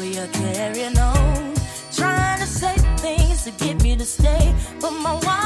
we are carrying on. Trying to say things to get me to stay, but my wife.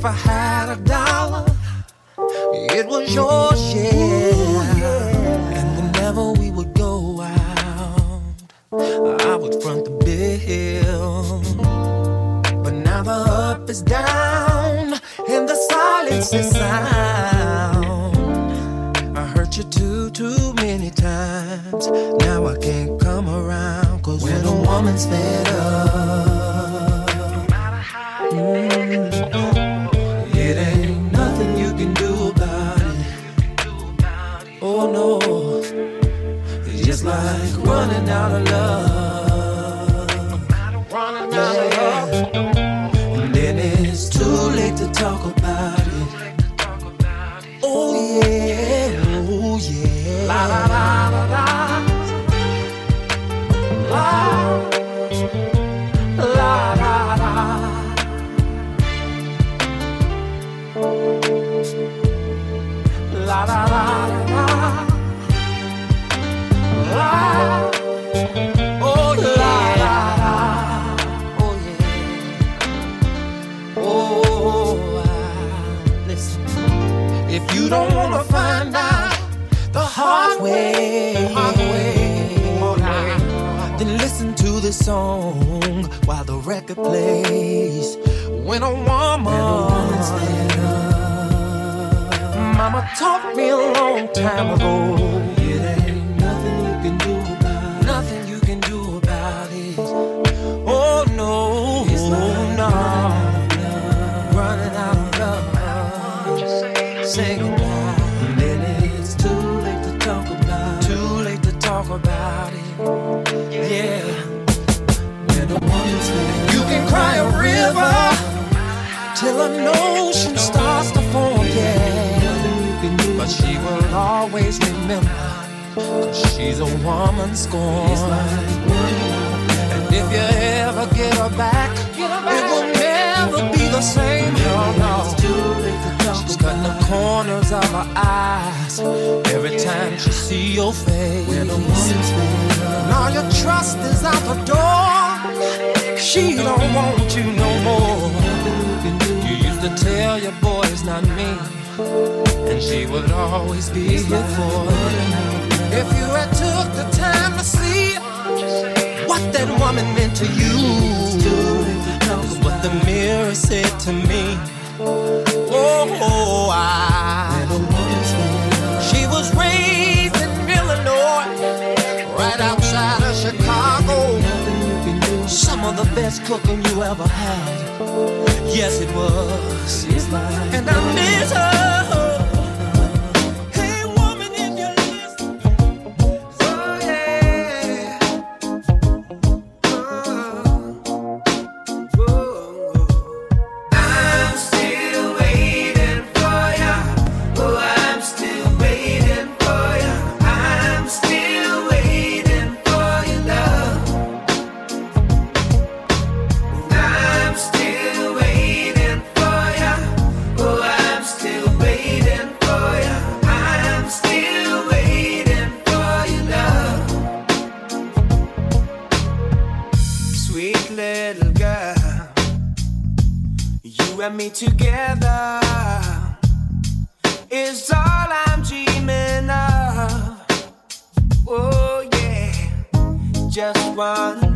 If I had a dollar, it was yours, yeah. And whenever we would go out, I would front the bill. But now the up is down and the silence is sound. I hurt you too, too many times. Now I can't come around. Cause when a woman's fed up, like running out of love. Yeah. And then it's too late to talk about it. Oh yeah, oh yeah. Hard way, hard then listen to this song while the record plays. When a up, Mama taught me a long time ago. It ain't nothing you can do about it. Nothing you can do about it. Oh no, running out of love. Say Yeah. When a woman's fed you can cry a river till an ocean starts to form. Yeah. But she will always remember. Cause she's a woman scorned. And if you ever get her back, it will never be the same. No, no. Cutting the corners of her eyes every time she see your face. All your trust is out the door. She don't want you no more. You used to tell your boy it's not me. And she would always be here for you. If you had took the time to see what that woman meant to you, what the mirror said to me. Oh, I. She was raised in Illinois, right outside of Chicago. Some of the best cooking you ever had. Yes, it was. And I miss her. Together is all I'm dreaming of. Oh, yeah. Just one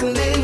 someone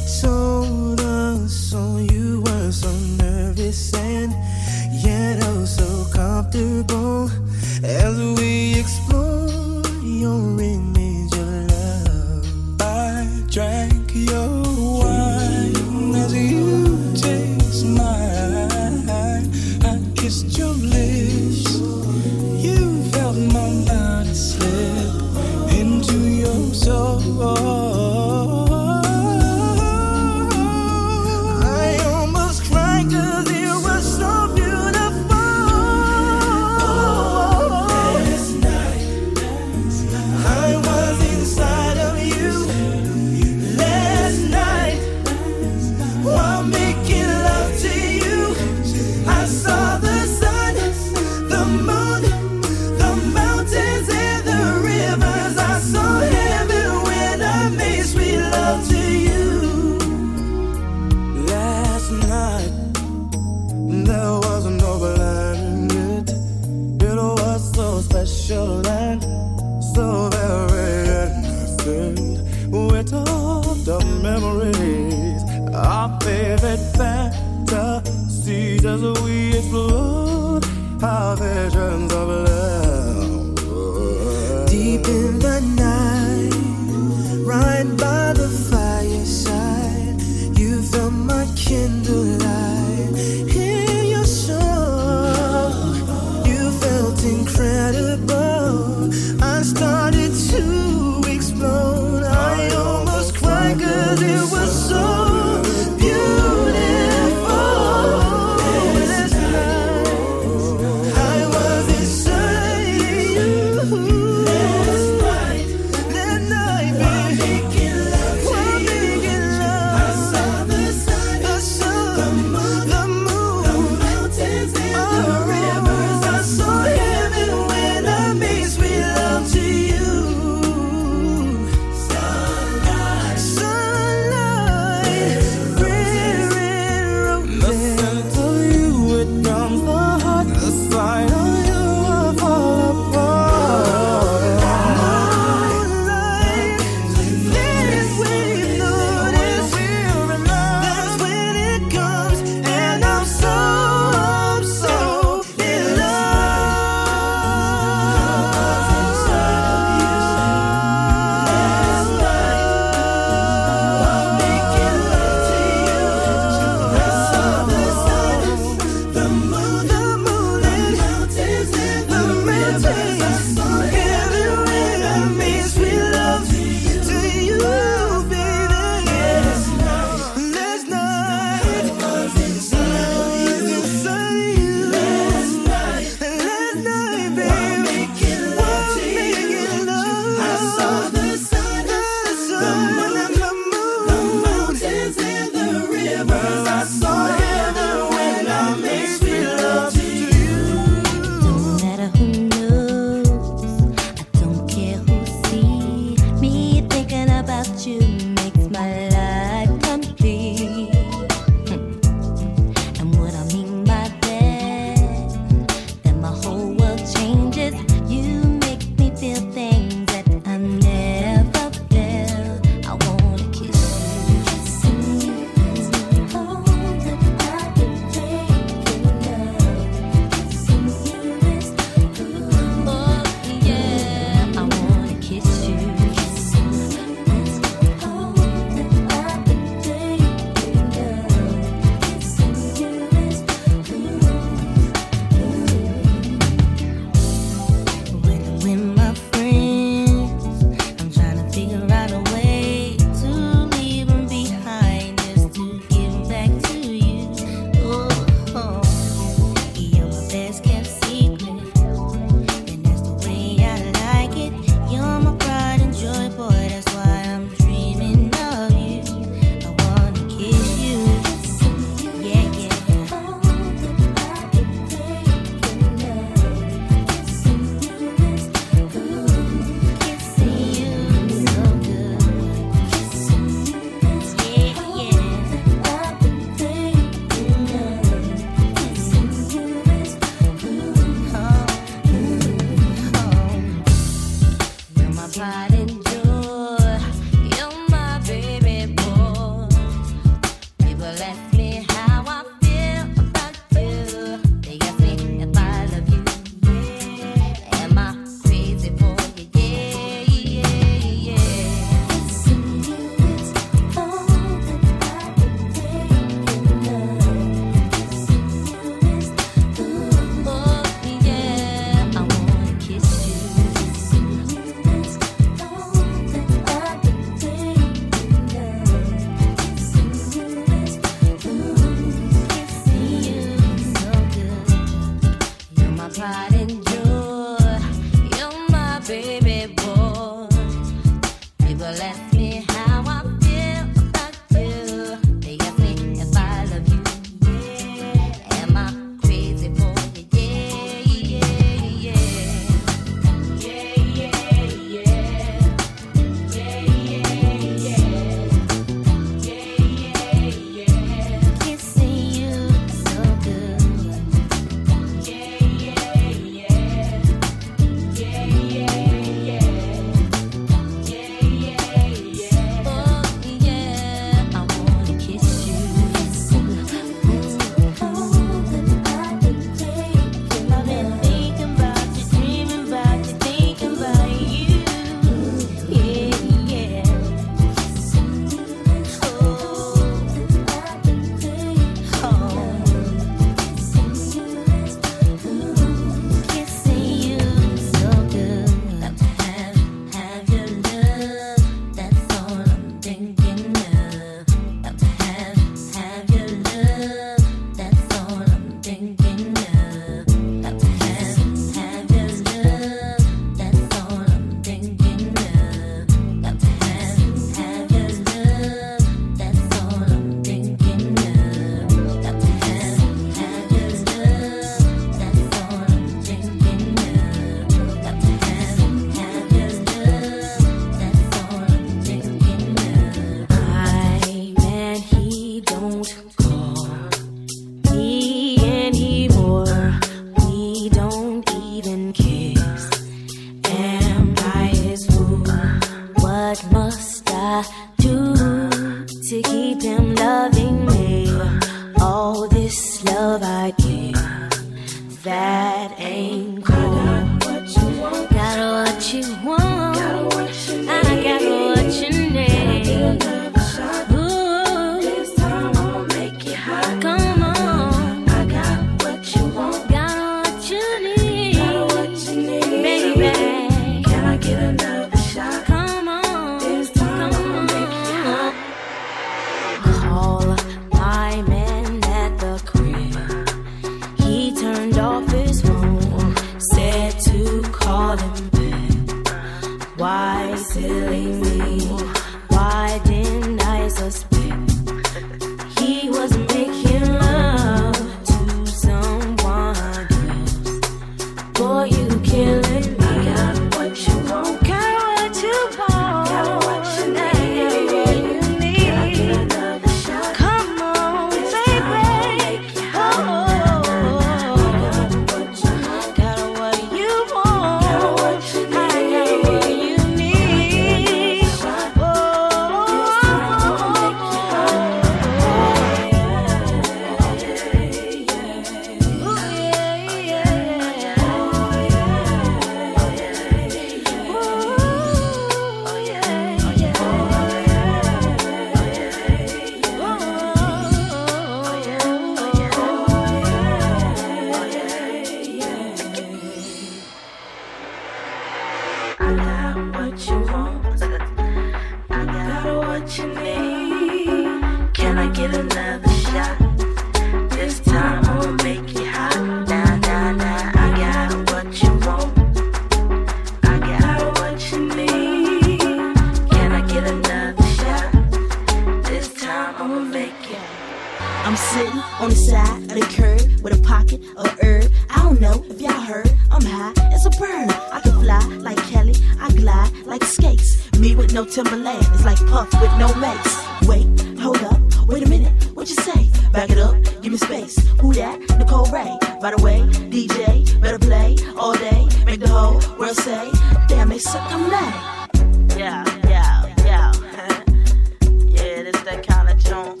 no Timbaland It's like Puff with no mates. Wait, hold up, wait a minute, what you say? Back it up, give me space. Who that? Nicole Wray. By the way, DJ, better play all day. Make the whole world say, damn, they suck, I'm lame. Yeah, yeah, yeah. yeah, this that kind of joint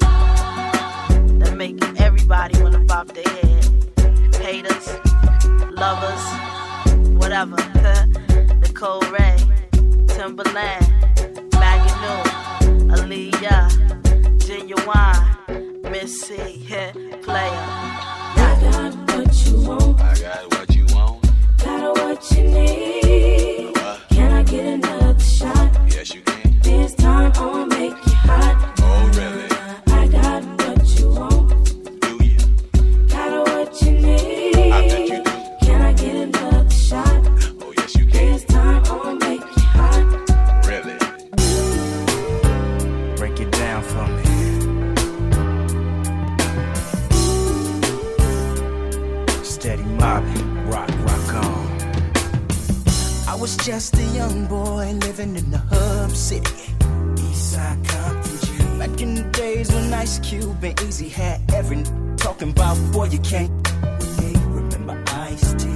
that make everybody wanna bop their head. Haters, lovers, whatever. Nicole Wray, Timbaland, New, Aaliyah, Ginuwine, Missy, Playa. I got what you want. I got what you want. Got what you need. Just a young boy living in the hub city. Eastside Compton. Back in the days when Ice Cube and Eazy had every n- talking about boy you can't. Hey, remember Ice T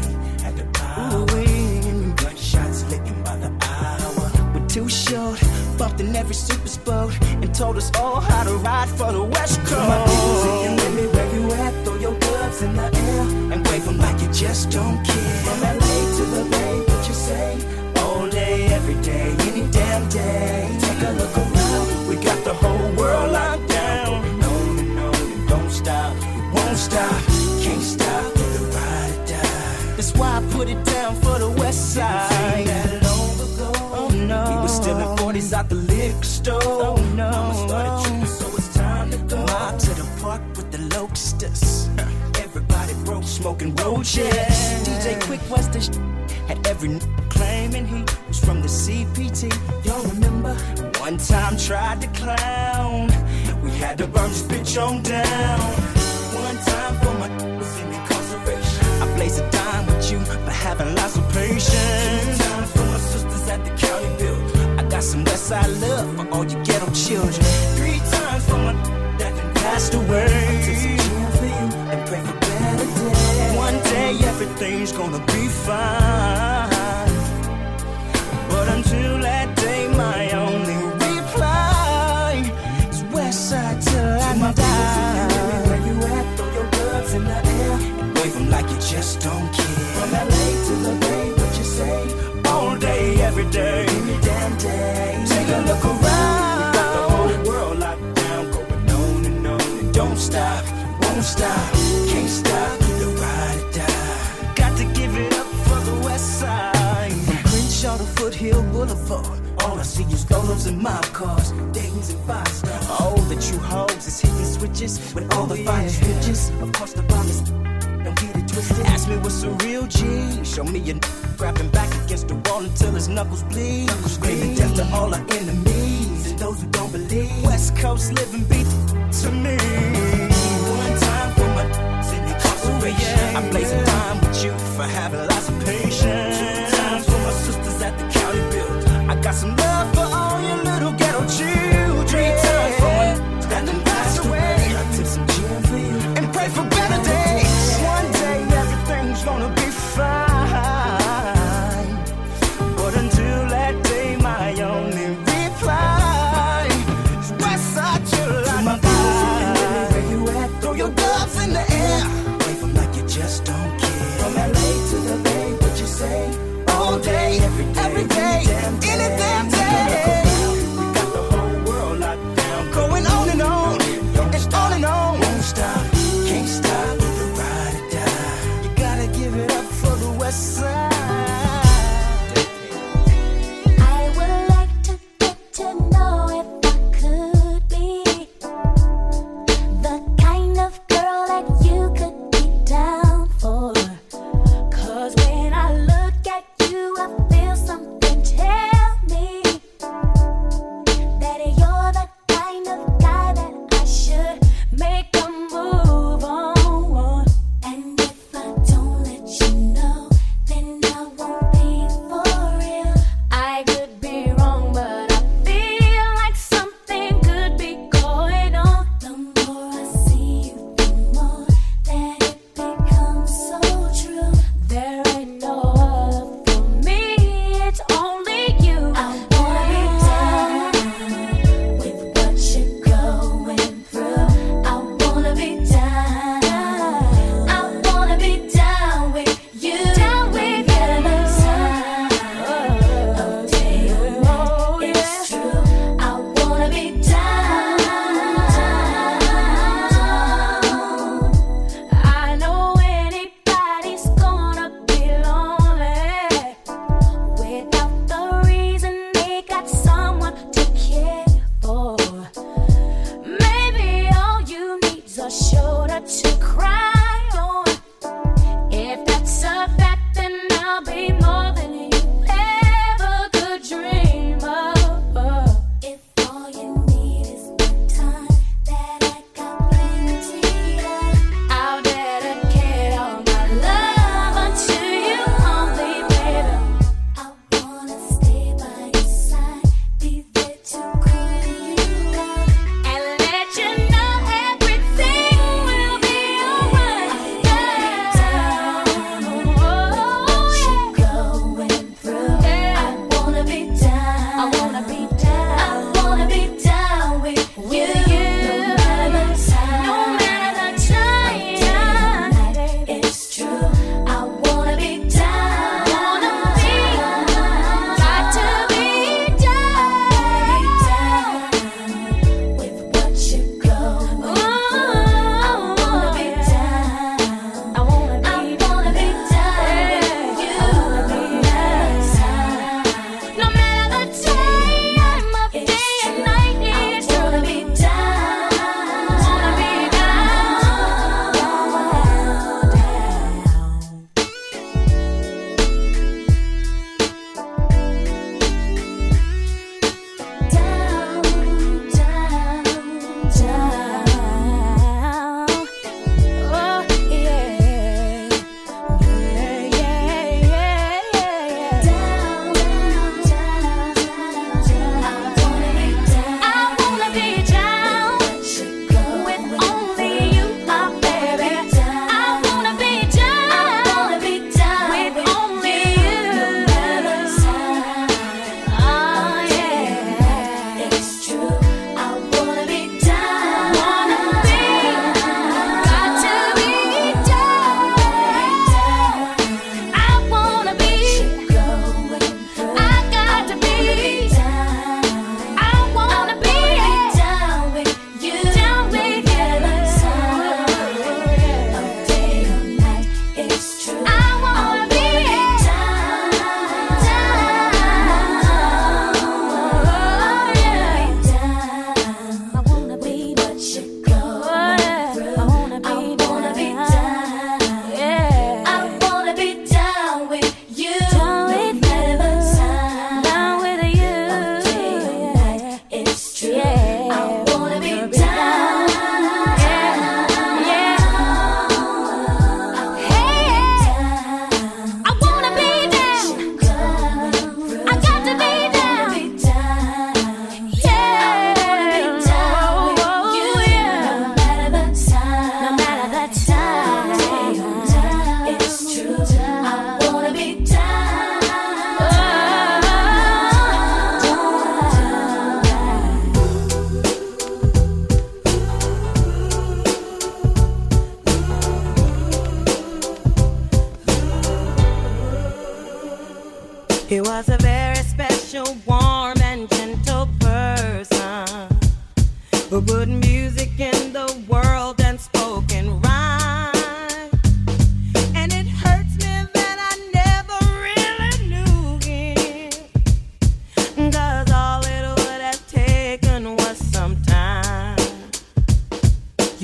had the power. Ooh, gunshots licking by the hour. We're too short, bumped in every super sport, and told us all how to ride for the West Coast. My people saying, "Baby, where you at? Throw your gloves in the air and wave 'em like you just don't care. From LA to the Bay, you say? All day, every day, any damn day. Take a look around, we got the whole world locked down. No, no, no, don't stop, won't stop, can't stop, the ride or die. That's why I put it down for the West Side. Oh no, we were stealing 40s out the liquor store. Oh no, Mama started tripping, so it's time to go. Mob to the park with the locusts. Everybody broke, smoking roaches. DJ Quik was the sh- had every n- claiming he was from the CPT. Y'all remember? One time tried to clown. We had to burn this bitch on down. One time for my was in incarceration. I blaze a dime with you for having lots of patience. Two times for my sisters at the county bill. I got some Westside love for all you ghetto children. Three times for my that done passed away. I took some for you and pray for say everything's gonna be fine. But until that day, my only reply is west side till I my die. Where you at, throw your gloves in the air and wave them like you just don't care. From LA to the Bay, what you say? All day, every day. Every damn day. Take a look around. You got the whole world locked down, going on and on. And don't stop, won't stop, can't stop. Hill Boulevard. All I see is golems and mob cars, Dayton's and five stars. All oh, that you hoes is hitting switches with all the finest oh, switches across the bombers. Don't get it twisted. Ask me what's a real G. Show me your n- grabbing back against the wall until his knuckles bleed. Knuckles Screaming death to all our enemies and those who don't believe. West Coast living beat to me. One time for my incarceration. Oh, yeah. I'm some time with you for having lots of patience some love.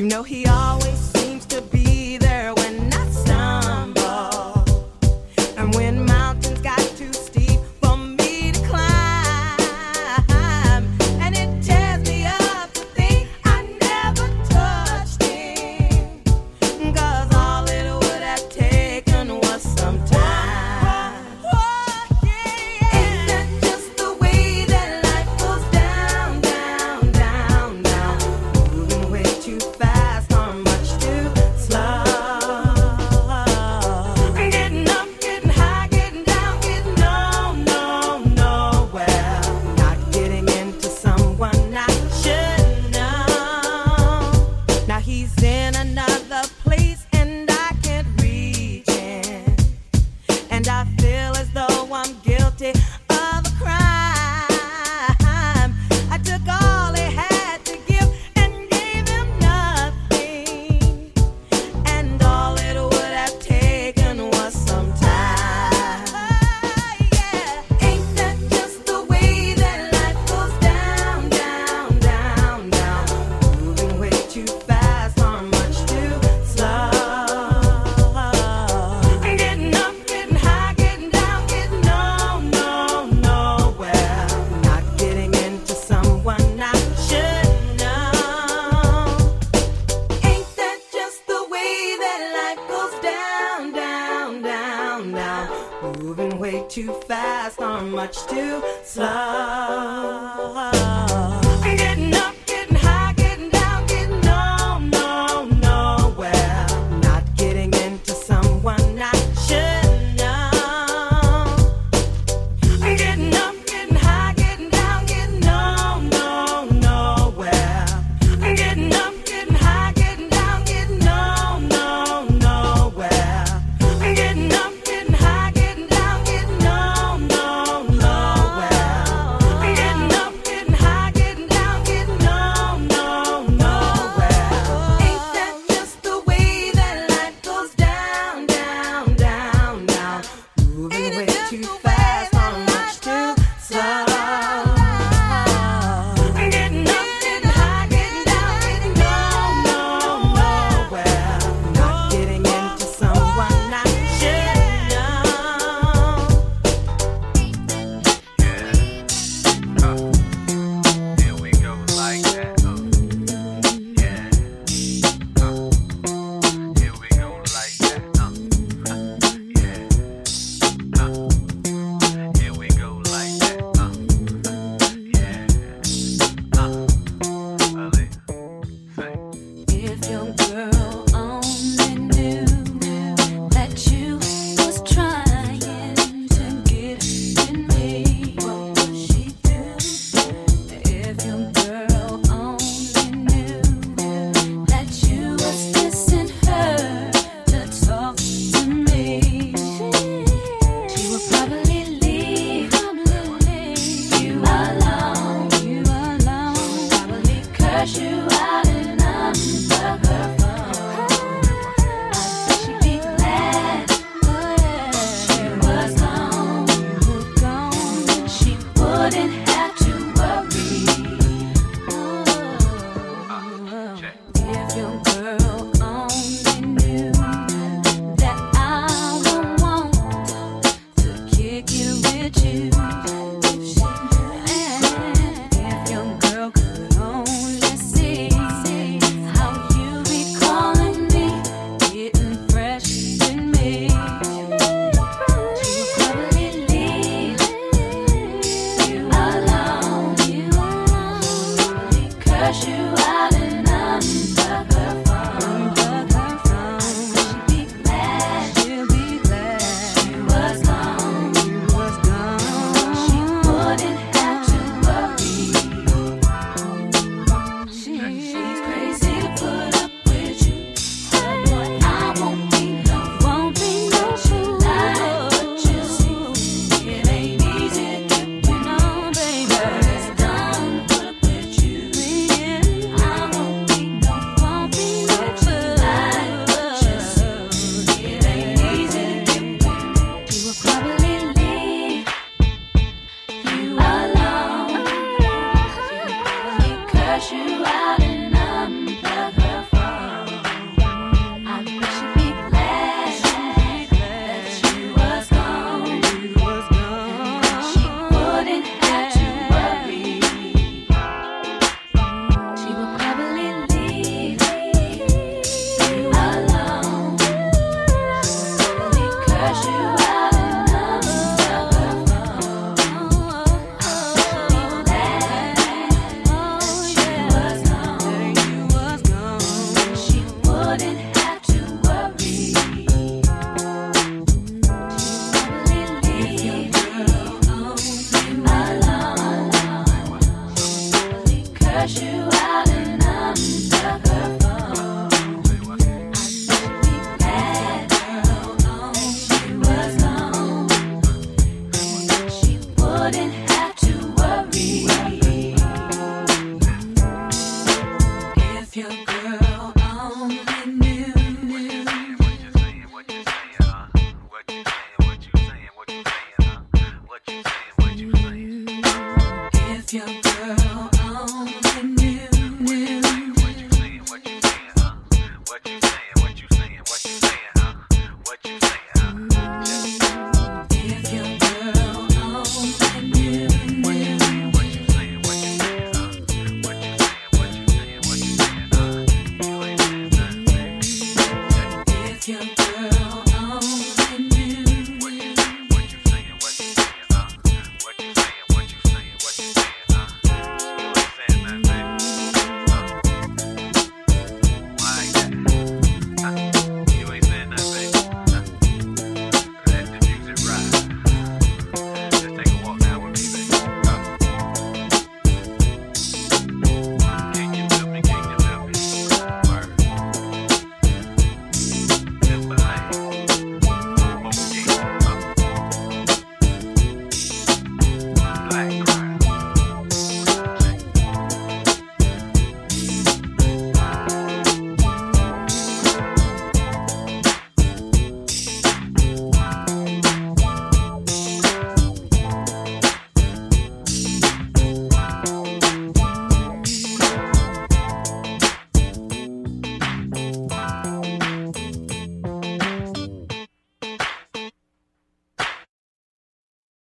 You know, he always seems to be there